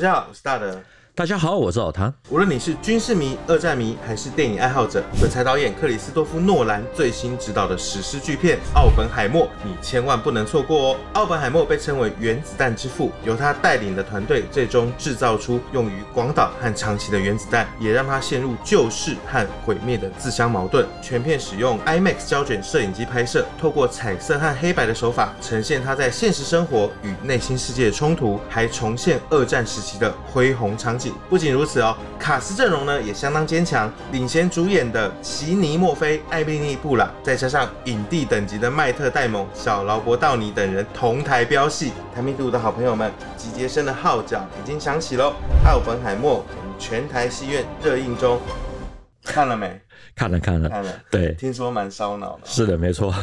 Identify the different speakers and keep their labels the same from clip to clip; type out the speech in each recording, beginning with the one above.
Speaker 1: 大家好，我是大德。
Speaker 2: 大家好，我是老唐。
Speaker 1: 无论你是军事迷、二战迷，还是电影爱好者，本才导演克里斯多夫·诺兰最新执导的史诗巨片《奥本海默》，你千万不能错过哦！奥本海默被称为原子弹之父，由他带领的团队最终制造出用于广岛和长崎的原子弹，也让他陷入救世和毁灭的自相矛盾。全片使用 IMAX 胶卷摄影机拍摄，透过彩色和黑白的手法呈现他在现实生活与内心世界的冲突，还重现二战时期的恢宏场景。不仅如此哦，卡斯阵容呢也相当坚强，领衔主演的席尼·墨菲、艾米丽·布朗，再加上影帝等级的迈特·戴蒙、小劳勃·道尼等人同台飙戏。台迷度的好朋友们，集结声的号角已经响起喽！奥本海默全台戏院热映中，看了没？
Speaker 2: 看了，看了，
Speaker 1: 看了。
Speaker 2: 对，
Speaker 1: 听说蛮烧脑的。
Speaker 2: 是的，没错。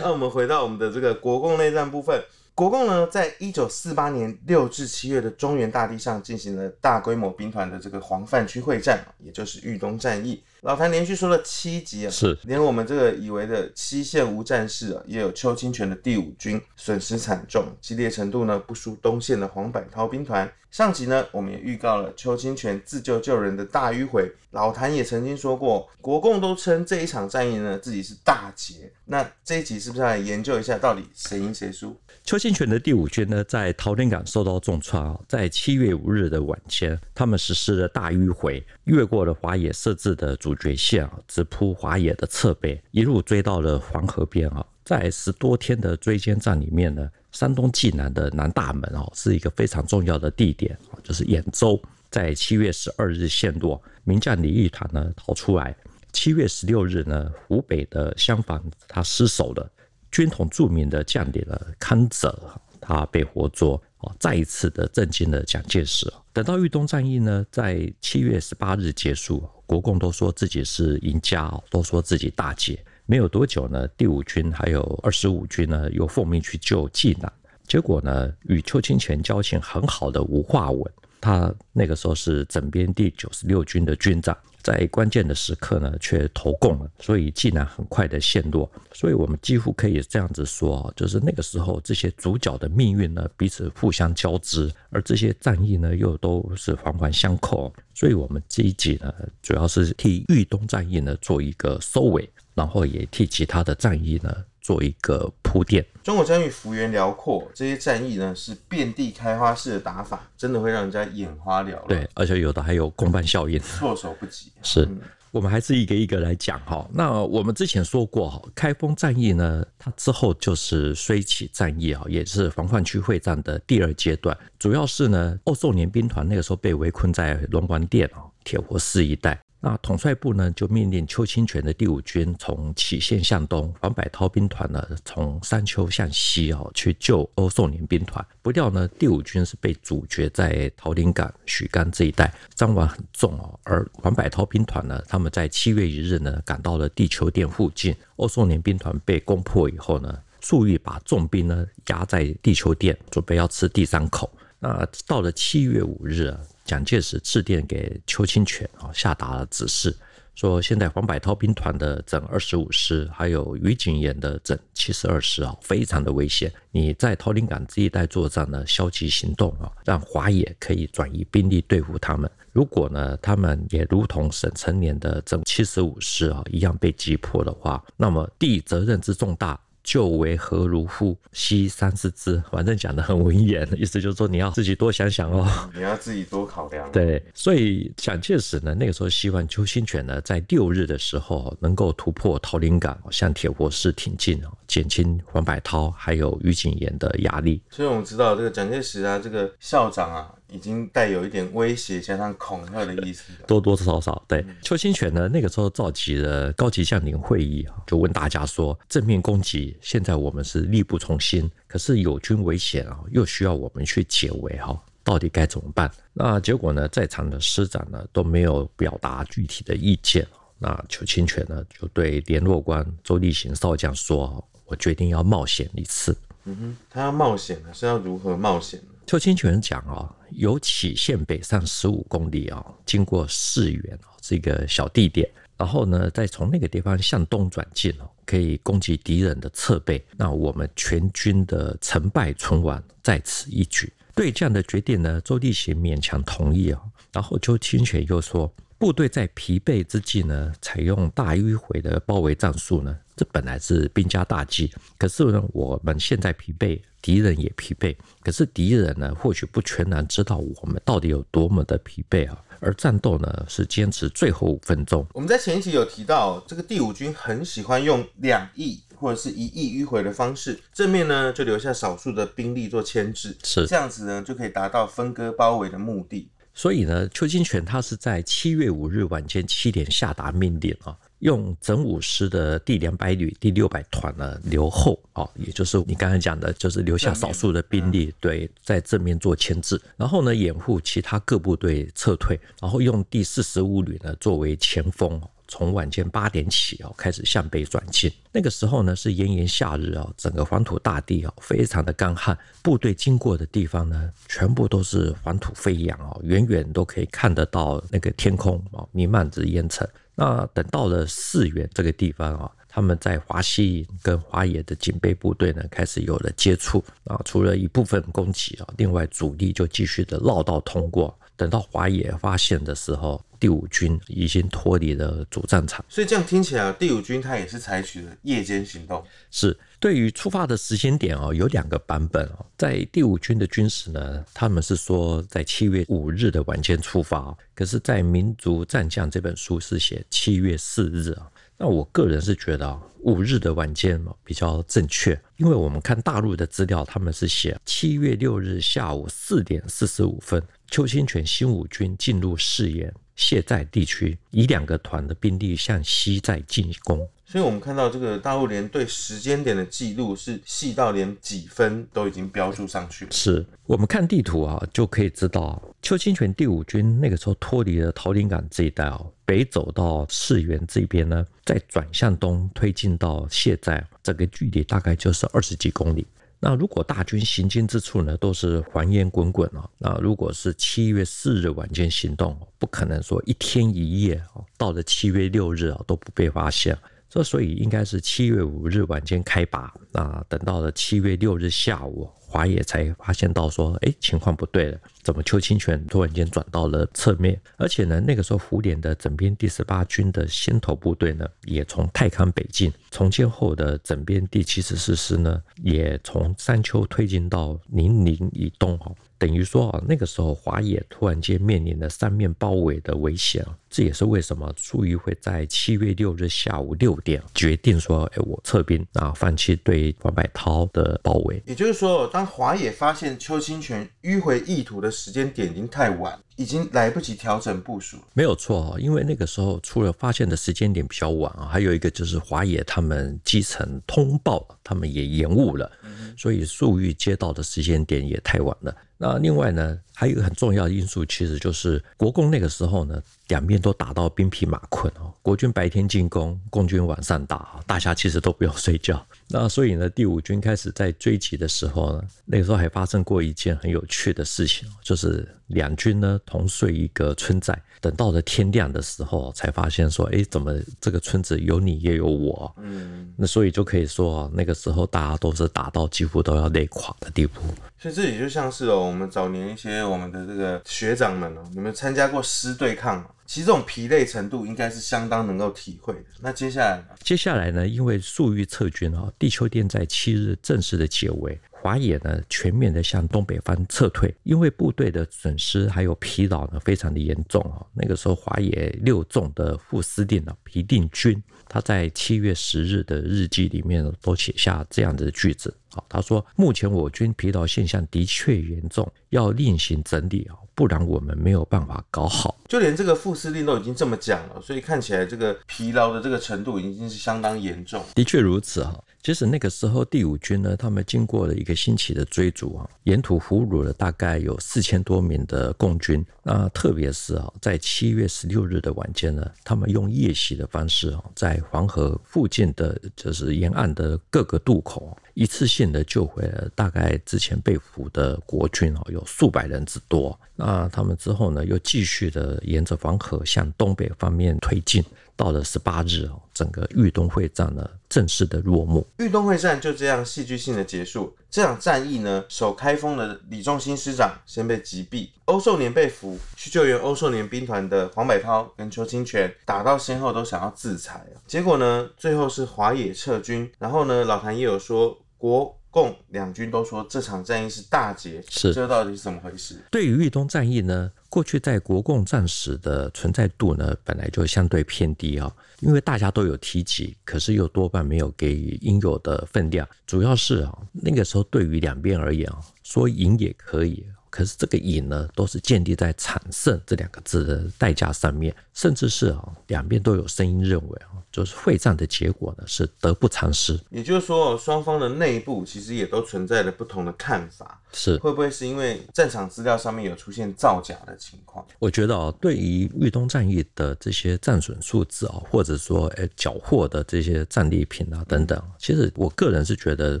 Speaker 1: 那我们回到我们的这个国共内战部分。国共呢，在一九四八年六至七月的中原大地上进行了大规模兵团的这个黄泛区会战，也就是豫东战役。老谭连续说了七集啊，
Speaker 2: 是连
Speaker 1: 我们这个以为的七线无战事啊，也有邱清泉的第五军损失惨重，激烈程度呢不输东线的黄百韬兵团。上集呢，我们也预告了邱清泉自救救人的大迂回。老谭也曾经说过，国共都称这一场战役呢自己是大捷。那这一集是不是要来研究一下到底谁赢谁输？
Speaker 2: 邱清泉的第五军呢，在桃林港受到重创啊，在七月五日的晚间，他们实施了大迂回，越过了华野设置的主角线啊，直扑华野的侧背，一路追到了黄河边啊。在十多天的追歼战里面呢，山东济南的南大门哦，是一个非常重要的地点，就是兖州，在七月十二日陷落，名将李义团呢逃出来。七月十六日呢，湖北的襄樊他失守了，军统著名的将领呢康泽，他被活捉，再一次的震惊了蒋介石。等到豫东战役呢，在七月十八日结束，国共都说自己是赢家，都说自己大捷。没有多久呢，第五军还有二十五军呢，又奉命去救济南。结果呢，与邱清泉交情很好的吴化文，他那个时候是整编第九十六军的军长。在关键的时刻呢，却投共了，所以济南很快的陷落。所以我们几乎可以这样子说，就是那个时候这些主角的命运呢，彼此互相交织，而这些战役呢，又都是环环相扣。所以我们这一集呢，主要是替豫东战役呢做一个收尾，然后也替其他的战役呢。做一个铺垫。
Speaker 1: 中国疆域幅员辽阔，这些战役呢是遍地开花式的打法，真的会让人家眼花缭乱。
Speaker 2: 对，而且有的还有公办效应，
Speaker 1: 措手不及。
Speaker 2: 是、嗯、我们还是一个一个来讲哈。那我们之前说过哈，开封战役呢，它之后就是绥岐战役啊，也是黄泛区会战的第二阶段。主要是呢，欧寿年兵团那个时候被围困在龙王殿啊、铁佛寺一带。那统帅部呢，就命令邱清泉的第五军从杞县向东，黄百韬兵团呢从山丘向西哦去救欧宋年兵团。不料呢，第五军是被阻绝在桃林港、许甘这一带，伤亡很重哦。而黄百韬兵团呢，他们在七月一日呢赶到了地球店附近，欧宋年兵团被攻破以后呢，粟裕把重兵呢压在地球店，准备要吃第三口。那到了七月五日啊。蒋介石致电给邱清泉啊，下达了指示，说现在黄百韬兵团的整二十五师，还有于锦炎的整七十二师啊，非常的危险。你在桃林港这一带作战呢，消极行动啊，让华野可以转移兵力对付他们。如果呢，他们也如同沈成年的整七十五师啊一样被击破的话，那么地责任之重大。救为何如乎？惜三四之，反正讲得很文言，意思就是说你要自己多想想哦，
Speaker 1: 你要自己多考量。
Speaker 2: 对，所以蒋介石呢，那个时候希望邱清泉呢，在六日的时候能够突破桃林港，向铁佛寺挺进，减轻黄百韬还有于锦炎的压力。
Speaker 1: 所以我们知道这个蒋介石啊，这个校长啊。已经带有一点威胁加上恐吓的意思，
Speaker 2: 多多少少对。邱清泉呢，那个时候召集了高级将领会议啊，就问大家说：正面攻击，现在我们是力不从心，可是友军危险啊，又需要我们去解围哈，到底该怎么办？那结果呢，在场的师长呢都没有表达具体的意见。那邱清泉呢，就对联络官周立行少将说：我决定要冒险一次。
Speaker 1: 嗯哼，他要冒险呢，是要如何冒险？
Speaker 2: 邱清泉讲啊，由杞县北上十五公里啊，经过士元这个小地点，然后呢，再从那个地方向东转进哦，可以攻击敌人的侧背。那我们全军的成败存亡在此一举。对这样的决定呢，周地形勉强同意啊。然后邱清泉又说，部队在疲惫之际呢，采用大迂回的包围战术呢，这本来是兵家大忌。可是呢，我们现在疲惫，敌人也疲惫。可是敌人呢，或许不全然知道我们到底有多么的疲惫啊。而战斗呢，是坚持最后五分钟。
Speaker 1: 我们在前一期有提到，这个第五军很喜欢用两翼或者是一翼迂回的方式，正面呢就留下少数的兵力做牵制，
Speaker 2: 是
Speaker 1: 这样子呢就可以达到分割包围的目的。
Speaker 2: 所以呢，邱清泉他是在七月五日晚间七点下达命令啊。用整五师的第两百旅第六百团呢留后啊，也就是你刚才讲的，就是留下少数的兵力，对，在正面做牵制，然后呢掩护其他各部队撤退，然后用第四十五旅呢作为前锋，从晚间八点起哦开始向北转进。那个时候呢是炎炎夏日哦，整个黄土大地哦非常的干旱，部队经过的地方呢全部都是黄土飞扬啊，远远都可以看得到那个天空啊弥漫着烟尘。那等到了四原这个地方啊，他们在华西营跟华野的警备部队呢，开始有了接触啊。除了一部分攻击啊，另外主力就继续的绕道通过。等到华野发现的时候，第五军已经脱离了主战场。
Speaker 1: 所以这样听起来，第五军他也是采取了夜间行动。
Speaker 2: 是。对于出发的时间点哦，有两个版本哦。在第五军的军史呢，他们是说在七月五日的晚间出发，可是，在《民族战将》这本书是写七月四日啊。那我个人是觉得五日的晚间比较正确，因为我们看大陆的资料，他们是写七月六日下午四点四十五分，邱清泉新五军进入四原谢寨地区，以两个团的兵力向西寨进攻。
Speaker 1: 所以我们看到这个大陆连对时间点的记录是细到连几分都已经标注上去了。
Speaker 2: 是我们看地图啊，就可以知道邱清泉第五军那个时候脱离了桃林港这一带哦，北走到四原这边呢，再转向东推进到卸寨，整个距离大概就是二十几公里。那如果大军行经之处呢，都是黄烟滚滚啊，那如果是七月四日晚间行动，不可能说一天一夜啊，到了七月六日啊都不被发现。这所以应该是七月五日晚间开拔，那等到了七月六日下午，华野才发现到说，哎，情况不对了，怎么邱清泉突然间转到了侧面？而且呢，那个时候胡琏的整编第十八军的先头部队呢，也从太康北进；重建后的整编第七十四师呢，也从山丘推进到宁陵以东哈。等于说啊，那个时候华野突然间面临了三面包围的危险，这也是为什么粟裕会在七月六日下午六点决定说：“哎，我撤兵，啊放弃对王柏涛的包围。”
Speaker 1: 也就是说，当华野发现邱清泉迂回意图的时间点已经太晚，已经来不及调整部署。
Speaker 2: 没有错啊，因为那个时候除了发现的时间点比较晚啊，还有一个就是华野他们基层通报，他们也延误了，所以粟裕接到的时间点也太晚了。那另外呢，还有一个很重要的因素，其实就是国共那个时候呢，两边都打到兵疲马困哦。国军白天进攻，共军晚上打，大家其实都不用睡觉。那所以呢，第五军开始在追击的时候呢，那个时候还发生过一件很有趣的事情，就是两军呢同睡一个村寨，等到了天亮的时候，才发现说，哎，怎么这个村子有你也有我？嗯，那所以就可以说，那个时候大家都是打到几乎都要累垮的地步。
Speaker 1: 所以这也就像是哦，我们早年一些我们的这个学长们哦，你们参加过师对抗，其实这种疲累程度应该是相当能够体会的。那接下来呢？
Speaker 2: 接下来呢？因为粟裕撤军啊，地球殿在七日正式的解围，华野呢全面的向东北方撤退，因为部队的损失还有疲劳呢非常的严重啊。那个时候华野六纵的副司令啊皮定均，他在七月十日的日记里面呢都写下这样子的句子。他说：“目前我军疲劳现象的确严重，要另行整理啊，不然我们没有办法搞好。
Speaker 1: 就连这个副司令都已经这么讲了，所以看起来这个疲劳的这个程度已经是相当严重。
Speaker 2: 的确如此哈。其实那个时候第五军呢，他们经过了一个星期的追逐啊，沿途俘虏了大概有四千多名的共军。那特别是啊，在七月十六日的晚间呢，他们用夜袭的方式啊，在黄河附近的就是沿岸的各个渡口。”一次性的救回了大概之前被俘的国军哦，有数百人之多。那他们之后呢，又继续的沿着黄河向东北方面推进。到了十八日哦，整个豫东会战呢正式的落幕。
Speaker 1: 豫东会战就这样戏剧性的结束。这场战役呢，守开封的李仲兴师长先被击毙，欧寿年被俘，去救援欧寿年兵团的黄百韬跟邱清泉打到先后都想要自裁，结果呢，最后是华野撤军。然后呢，老谭也有说国。共两军都说这场战役是大捷，
Speaker 2: 是
Speaker 1: 这到底是怎么回事？
Speaker 2: 对于豫东战役呢，过去在国共战时的存在度呢，本来就相对偏低啊，因为大家都有提及，可是又多半没有给予应有的分量。主要是啊，那个时候对于两边而言啊，说赢也可以。可是这个赢呢，都是建立在惨胜这两个字的代价上面，甚至是啊，两边都有声音认为啊，就是会战的结果呢是得不偿失。
Speaker 1: 也就是说，双方的内部其实也都存在着不同的看法。
Speaker 2: 是会
Speaker 1: 不会是因为战场资料上面有出现造假的情况？
Speaker 2: 我觉得啊，对于豫东战役的这些战损数字啊，或者说诶缴获的这些战利品啊等等，其实我个人是觉得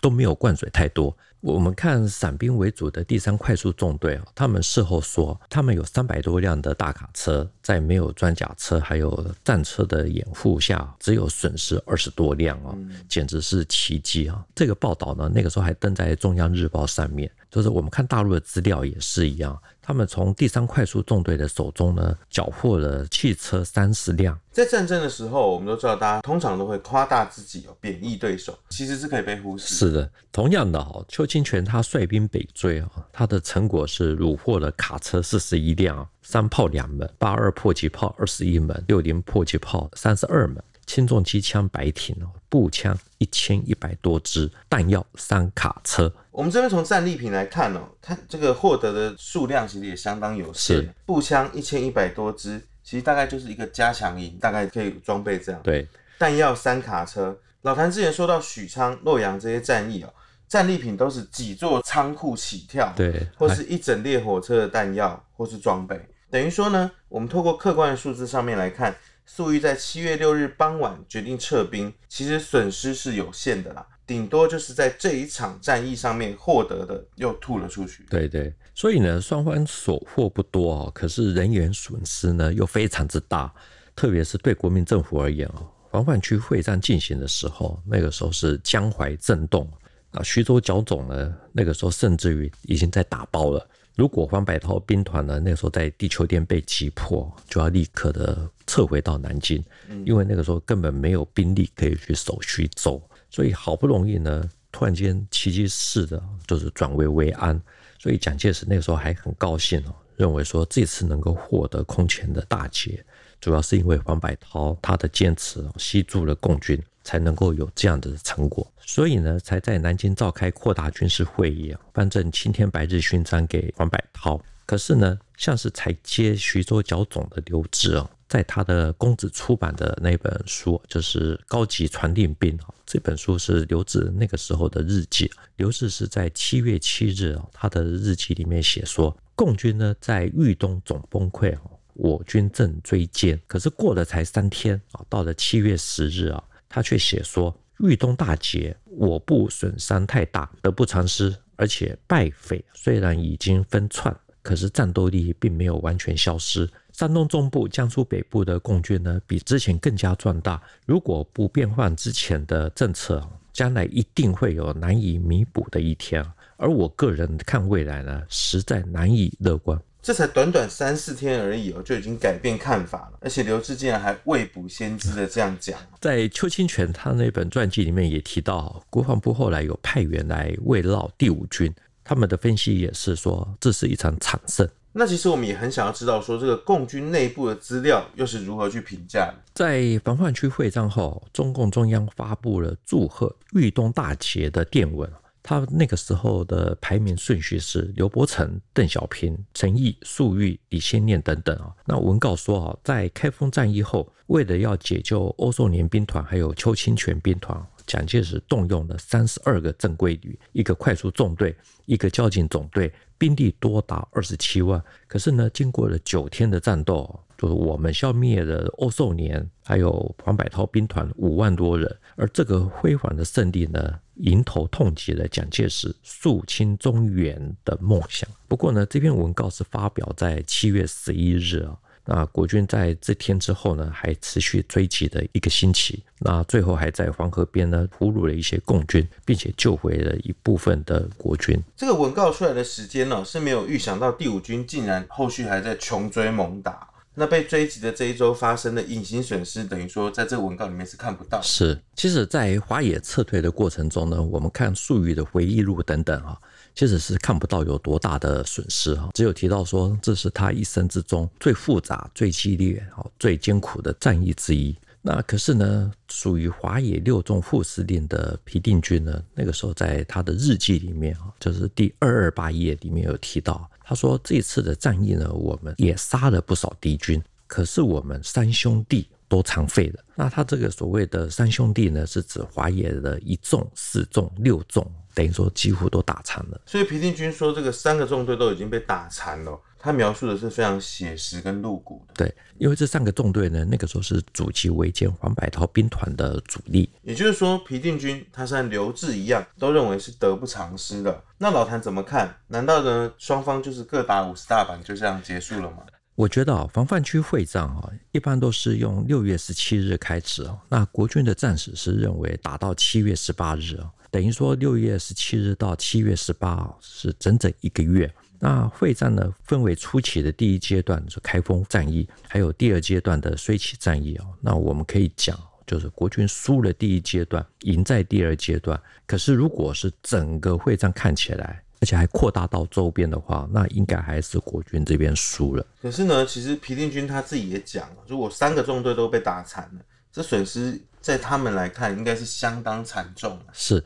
Speaker 2: 都没有灌水太多。我们看散兵为主的第三快速纵队啊，他们事后说，他们有三百多辆的大卡车，在没有装甲车还有战车的掩护下，只有损失二十多辆啊，简直是奇迹啊！这个报道呢，那个时候还登在中央日报上面。就是我们看大陆的资料也是一样，他们从第三快速纵队的手中呢，缴获了汽车三十辆。
Speaker 1: 在战争的时候，我们都知道，大家通常都会夸大自己，哦，贬义对手，其实是可以被忽视。
Speaker 2: 是的，同样的哈，邱清泉他率兵北追啊，他的成果是虏获了卡车四十一辆，三炮两门，八二迫击炮二十一门，六零迫击炮三十二门。轻重机枪百挺哦，步枪一千一百多支，弹药三卡车。
Speaker 1: 我们这边从战利品来看哦，它这个获得的数量其实也相当有限。步枪一千一百多支，其实大概就是一个加强营，大概可以装备这样。
Speaker 2: 对，
Speaker 1: 弹药三卡车。老谭之前说到许昌、洛阳这些战役哦，战利品都是几座仓库起跳，
Speaker 2: 对，
Speaker 1: 或是一整列火车的弹药或是装备。等于说呢，我们透过客观的数字上面来看。粟裕在七月六日傍晚决定撤兵，其实损失是有限的啦，顶多就是在这一场战役上面获得的又吐了出去。
Speaker 2: 对对，所以呢，双方所获不多哦，可是人员损失呢又非常之大，特别是对国民政府而言哦，黄泛区会战进行的时候，那个时候是江淮震动啊，徐州剿总呢，那个时候甚至于已经在打包了。如果黄百韬兵团呢，那个时候在地球店被击破，就要立刻的撤回到南京，因为那个时候根本没有兵力可以去守徐州，所以好不容易呢，突然间奇迹似的，就是转危为安，所以蒋介石那个时候还很高兴哦，认为说这次能够获得空前的大捷，主要是因为黄百韬他的坚持吸住了共军。才能够有这样的成果，所以呢，才在南京召开扩大军事会议啊，颁赠青天白日勋章给黄百韬。可是呢，像是才接徐州剿总的刘峙啊，在他的公子出版的那本书，就是《高级传令兵》啊，这本书是刘志那个时候的日记。刘志是在七月七日啊，他的日记里面写说，共军呢在豫东总崩溃啊，我军正追歼。可是过了才三天啊，到了七月十日啊。他却写说：“豫东大捷，我部损伤太大，得不偿失。而且败匪虽然已经分窜，可是战斗力并没有完全消失。山东中部、江苏北部的共军呢，比之前更加壮大。如果不变换之前的政策，将来一定会有难以弥补的一天。而我个人看未来呢，实在难以乐观。”
Speaker 1: 这才短短三四天而已哦，就已经改变看法了。而且刘志竟然还未卜先知的这样讲。
Speaker 2: 在邱清泉他那本传记里面也提到，国防部后来有派员来慰劳第五军，他们的分析也是说，这是一场惨胜。
Speaker 1: 那其实我们也很想要知道，说这个共军内部的资料又是如何去评价。
Speaker 2: 在黄泛区会战后，中共中央发布了祝贺豫东大捷的电文。他那个时候的排名顺序是刘伯承、邓小平、陈毅、粟裕、李先念等等啊。那文告说啊，在开封战役后，为了要解救欧寿年兵团还有邱清泉兵团，蒋介石动用了三十二个正规旅、一个快速纵队、一个交警总队，兵力多达二十七万。可是呢，经过了九天的战斗，就是我们消灭了欧寿年还有黄百韬兵团五万多人，而这个辉煌的胜利呢，迎头痛击了蒋介石肃清中原的梦想。不过呢，这篇文告是发表在七月十一日啊，那国军在这天之后呢，还持续追击了一个星期，那最后还在黄河边呢俘虏了一些共军，并且救回了一部分的国军。
Speaker 1: 这个文告出来的时间呢、是没有预想到第五军竟然后续还在穷追猛打。那被追击的这一周发生的隐形损失，等于说在这个文告里面是看不到。
Speaker 2: 是，其实，在华野撤退的过程中呢，我们看粟裕的回忆录等等啊，其实是看不到有多大的损失啊，只有提到说这是他一生之中最复杂、最激烈、最艰苦的战役之一。那可是呢，属于华野六纵副司令的皮定均呢，那个时候在他的日记里面啊，就是第二二八页里面有提到。他说：“这次的战役呢，我们也杀了不少敌军，可是我们三兄弟都残废了。那他这个所谓的三兄弟呢，是指华野的一纵、四纵、六纵，等于说几乎都打残了。
Speaker 1: 所以皮定均说，这个三个纵队都已经被打残了。他描述的是非常写实跟露骨的。
Speaker 2: 对，因为这三个纵队呢，那个时候是阻击围歼黄百韬兵团的主力。
Speaker 1: 也就是说，皮定均他像刘志一样，都认为是得不偿失的。”那老谭怎么看？难道呢双方就是各打五十大板就这样结束了吗？
Speaker 2: 我觉得啊，防范区会战啊，一般都是用六月十七日开始啊。那国军的战史是认为打到七月十八日啊，等于说六月十七日到七月十八是整整一个月。那会战呢，分为初期的第一阶段是开封战役，还有第二阶段的绥岐战役啊。那我们可以讲。就是国军输了第一阶段，赢在第二阶段。可是如果是整个会战看起来，而且还扩大到周边的话，那应该还是国军这边输了。
Speaker 1: 可是呢，其实皮定均他自己也讲了，如果三个纵队都被打残了，这损失在他们来看应该是相当惨重。
Speaker 2: 是，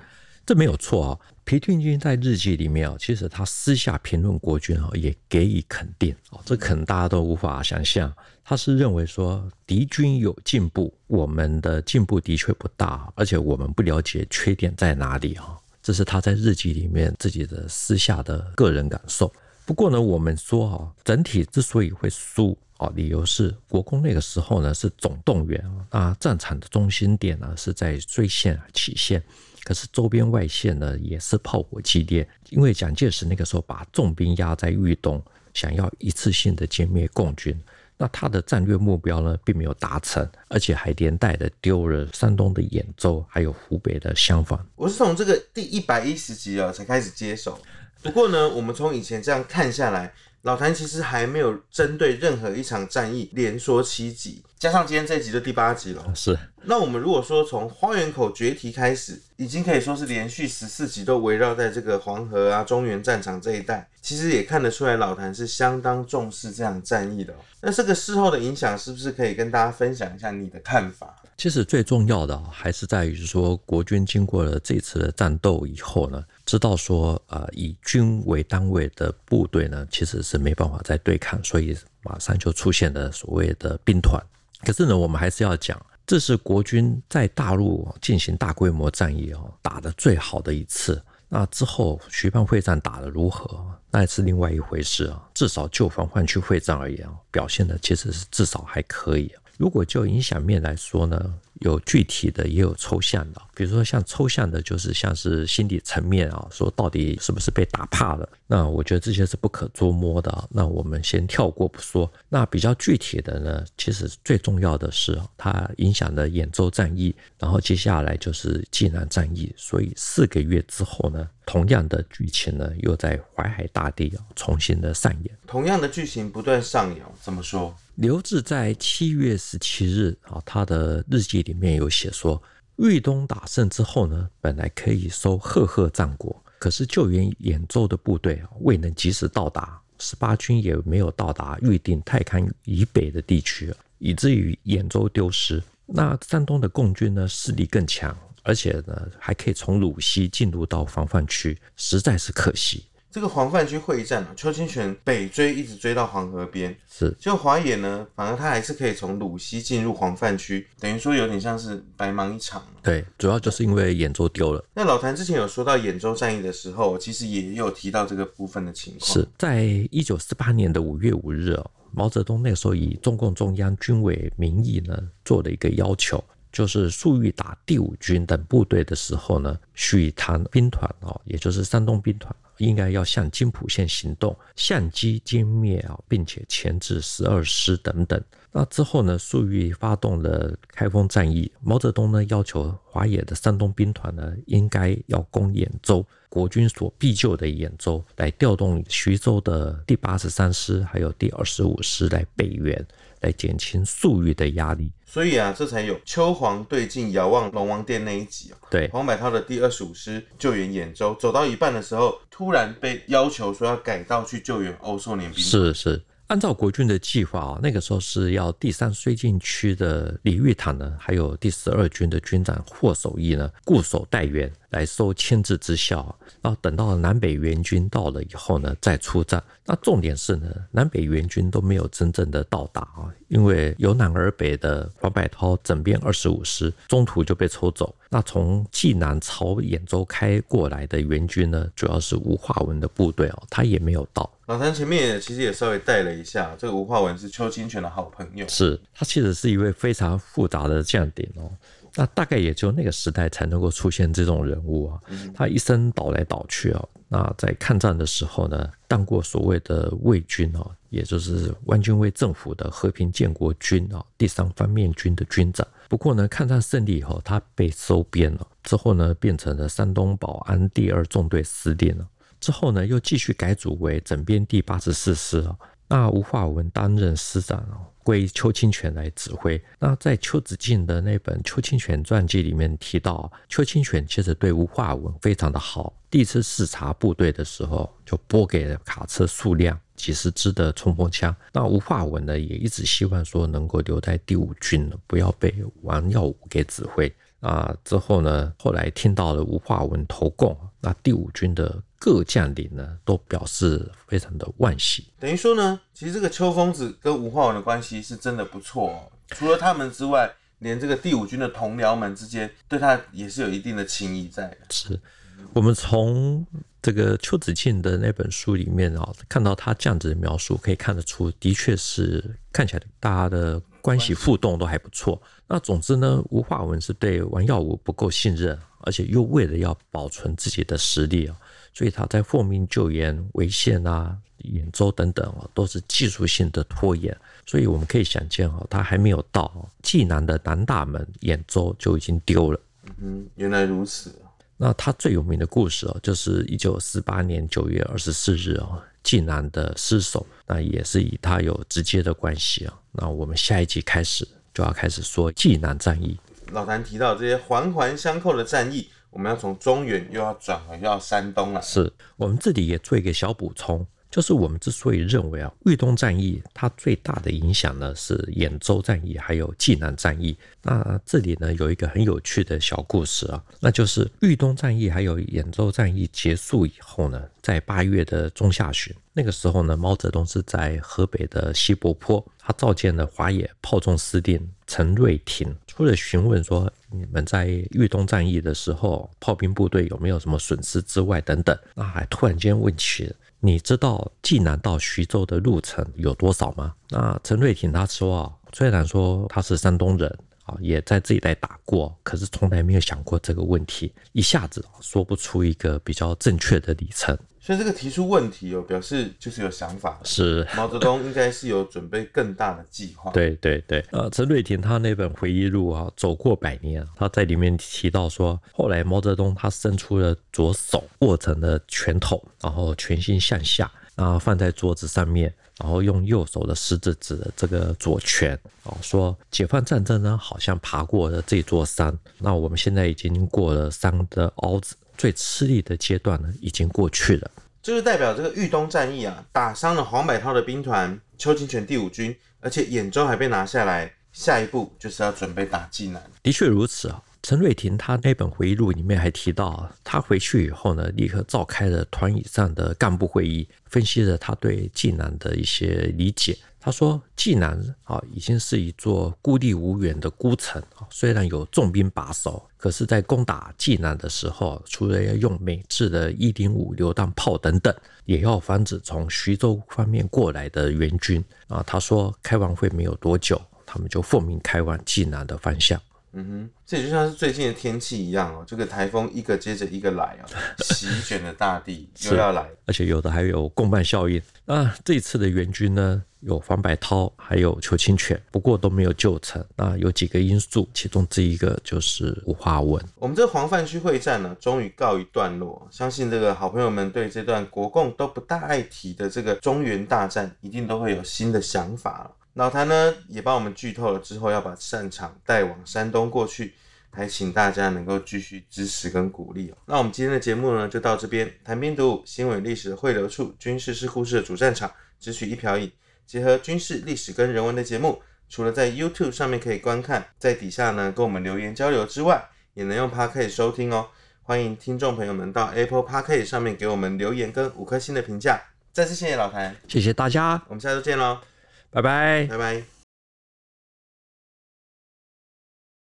Speaker 2: 这没有错啊。皮定均在日记里面啊，其实他私下评论国军啊，也给予肯定啊，这可能大家都无法想象。他是认为说敌军有进步，我们的进步的确不大，而且我们不了解缺点在哪里啊。这是他在日记里面自己的私下的个人感受。不过呢，我们说哈，整体之所以会输啊，理由是国共那个时候呢是总动员啊，战场的中心点呢是在睢县、杞县，可是周边外线呢也是炮火激烈，因为蒋介石那个时候把重兵压在豫东，想要一次性的歼灭共军。那他的战略目标呢，并没有达成，而且还连带的丢了山东的兖州，还有湖北的襄樊。
Speaker 1: 我是从这个第一百一十集啊才开始接手，不过呢，我们从以前这样看下来。老谭其实还没有针对任何一场战役连说七集，加上今天这一集的第八集了。
Speaker 2: 是，
Speaker 1: 那我们如果说从花园口决堤开始，已经可以说是连续十四集都围绕在这个黄河啊、中原战场这一带，其实也看得出来老谭是相当重视这场战役的。那这个事后的影响，是不是可以跟大家分享一下你的看法？
Speaker 2: 其实最重要的还是在于说，国军经过了这次的战斗以后呢，知道说，呃，以军为单位的部队呢，其实是没办法再对抗，所以马上就出现了所谓的兵团。可是呢，我们还是要讲，这是国军在大陆进行大规模战役哦，打得最好的一次。那之后徐蚌会战打得如何，那也是另外一回事啊。至少就防患区会战而言，表现的其实是至少还可以。如果就影响面来说呢，有具体的，也有抽象的。比如说像抽象的，就是像是心理层面啊，说到底是不是被打怕了？那我觉得这些是不可捉摸的。那我们先跳过不说。那比较具体的呢，其实最重要的是它影响了兖州战役，然后接下来就是济南战役。所以四个月之后呢，同样的剧情呢，又在淮海大地重新的上演。
Speaker 1: 同样的剧情不断上演，怎么说？
Speaker 2: 刘志在七月十七日啊，他的日记里面有写说，豫东打胜之后呢，本来可以收赫赫战果，可是救援兖州的部队未能及时到达，十八军也没有到达预定太康以北的地区，以至于兖州丢失。那山东的共军呢，势力更强，而且呢，还可以从鲁西进入到防范区，实在是可惜。
Speaker 1: 这个黄泛区会战啊，邱清泉北追一直追到黄河边，
Speaker 2: 是
Speaker 1: 就华野呢，反而他还是可以从鲁西进入黄泛区，等于说有点像是白忙一场。
Speaker 2: 对，主要就是因为兖州丢了。
Speaker 1: 那老谭之前有说到兖州战役的时候，其实也有提到这个部分的情况。
Speaker 2: 是在一九四八年的五月五日哦，毛泽东那个时候以中共中央军委名义呢，做了一个要求，就是粟裕打第五军等部队的时候呢，许谈兵团哦，也就是山东兵团。应该要向津浦线行动，相机歼灭啊，并且钳制十二师等等。那之后呢，粟裕发动了开封战役，毛泽东呢要求华野的山东兵团呢应该要攻兖州，国军所必救的兖州，来调动徐州的第八十三师还有第二十五师来北援，来减轻粟裕的压力。
Speaker 1: 所以啊，这才有秋黄对镜遥望龙王殿那一集哦。
Speaker 2: 对，
Speaker 1: 黄百韬的第二十五师救援兖州，走到一半的时候，突然被要求说要改道去救援欧寿年兵。
Speaker 2: 是是。按照国军的计划啊，那个时候是要第三绥靖区的李玉堂呢，还有第十二军的军长霍守义呢，固守待援，来收牵制之效。然后等到南北援军到了以后呢，再出战。那重点是呢，南北援军都没有真正的到达啊，因为由南而北的黄百韬整编二十五师中途就被抽走。那从济南朝兖州开过来的援军呢，主要是吴化文的部队哦，他也没有到。
Speaker 1: 老谭前面也其实也稍微带了一下，这个吴化文是邱清泉的好朋友，
Speaker 2: 是他其实是一位非常复杂的将领哦。那大概也就那个时代才能够出现这种人物啊。他一生倒来倒去啊。那在抗战的时候呢，当过所谓的卫军哦，也就是汪精卫政府的和平建国军啊第三方面军的军长。不过呢，抗战胜利以后，他被收编了，之后呢，变成了山东保安第二纵队司令了。之后呢，又继续改组为整编第八十四师啊。那吴化文担任师长哦，归邱清泉来指挥。那在邱子敬的那本《邱清泉传记》里面提到，邱清泉其实对吴化文非常的好。第一次视察部队的时候，就拨给了卡车数辆、几十支的冲锋枪。那吴化文呢，也一直希望说能够留在第五军，不要被王耀武给指挥。啊，之后呢，后来听到了吴化文投共，那第五军的各将领呢，都表示非常的惋惜。
Speaker 1: 等于说呢，其实这个邱疯子跟吴化文的关系是真的不错哦。除了他们之外，连这个第五军的同僚们之间，对他也是有一定的情谊在的。
Speaker 2: 是，我们从这个邱子敬的那本书里面啊，看到他这样子的描述，可以看得出，的确是看起来大家的。关系互动都还不错。那总之呢，吴化文是对王耀武不够信任，而且又为了要保存自己的实力啊，所以他在奉命救援潍县啊、兖州等等啊，都是技术性的拖延。所以我们可以想见啊，他还没有到济南的南大门，兖州就已经丢了。
Speaker 1: 嗯，原来如此。
Speaker 2: 那他最有名的故事哦，就是一九四八年九月二十四日哦。济南的失守，那也是与他有直接的关系啊。那我们下一集开始就要开始说济南战役。
Speaker 1: 老谭提到这些环环相扣的战役，我们要从中原又要转回到山东了。
Speaker 2: 是我们这里也做一个小补充。就是我们之所以认为啊，豫东战役它最大的影响呢是兖州战役，还有济南战役。那这里呢有一个很有趣的小故事啊，那就是豫东战役还有兖州战役结束以后呢，在八月的中下旬，那个时候呢，毛泽东是在河北的西柏坡，他召见了华野炮纵司令陈瑞廷，除了询问说你们在豫东战役的时候炮兵部队有没有什么损失之外等等，那还突然间问起。你知道济南到徐州的路程有多少吗？那陈瑞廷他说啊，虽然说他是山东人啊，也在这一带打过，可是从来没有想过这个问题，一下子说不出一个比较正确的里程。
Speaker 1: 所以这个提出问题哦，表示就是有想法。
Speaker 2: 是
Speaker 1: 毛泽东应该是有准备更大的计划。
Speaker 2: 对对对，呃，陈瑞田他那本回忆录啊，走过百年，他在里面提到说，后来毛泽东他伸出了左手握成了拳头，然后拳心向下，然后放在桌子上面，然后用右手的食指指的这个左拳，哦，说解放战争呢，好像爬过了这座山，那我们现在已经过了山的凹子。最吃力的阶段呢，已经过去了。
Speaker 1: 就是代表这个豫东战役啊，打伤了黄百韬的兵团，邱清泉第五军，而且兖州还被拿下来。下一步就是要准备打济南。
Speaker 2: 的确如此啊。陈瑞廷他那本回忆录里面还提到，他回去以后呢，立刻召开了团以上的干部会议，分析了他对济南的一些理解。他说：“济南啊，已经是一座孤立无援的孤城啊。虽然有重兵把守，可是，在攻打济南的时候，除了要用美制的一零五榴弹炮等等，也要防止从徐州方面过来的援军啊。”他说：“开完会没有多久，他们就奉命开往济南的方向。”
Speaker 1: 嗯哼，这也就像是最近的天气一样哦，这个台风一个接着一个来哦，席卷了大地又要来，
Speaker 2: 而且有的还有共伴效应。那这一次的援军呢，有黄百韬，还有邱清泉，不过都没有救成。那有几个因素，其中之一个就是五花文。
Speaker 1: 我们这个黄泛区会战呢，终于告一段落。相信这个好朋友们对这段国共都不大爱提的这个中原大战，一定都会有新的想法了。老谭呢也帮我们剧透了，之后要把战场带往山东过去，还请大家能够继续支持跟鼓励哦。那我们今天的节目呢就到这边，谈兵读武，新闻历史的汇流处，军事是故事的主战场，只取一瓢饮，结合军事历史跟人文的节目，除了在 YouTube 上面可以观看，在底下呢跟我们留言交流之外，也能用 Podcast 收听哦。欢迎听众朋友们到 Apple Podcast 上面给我们留言跟五颗星的评价。再次谢谢老谭，
Speaker 2: 谢谢大家，
Speaker 1: 我们下周见喽。
Speaker 2: 拜拜，
Speaker 1: 拜拜。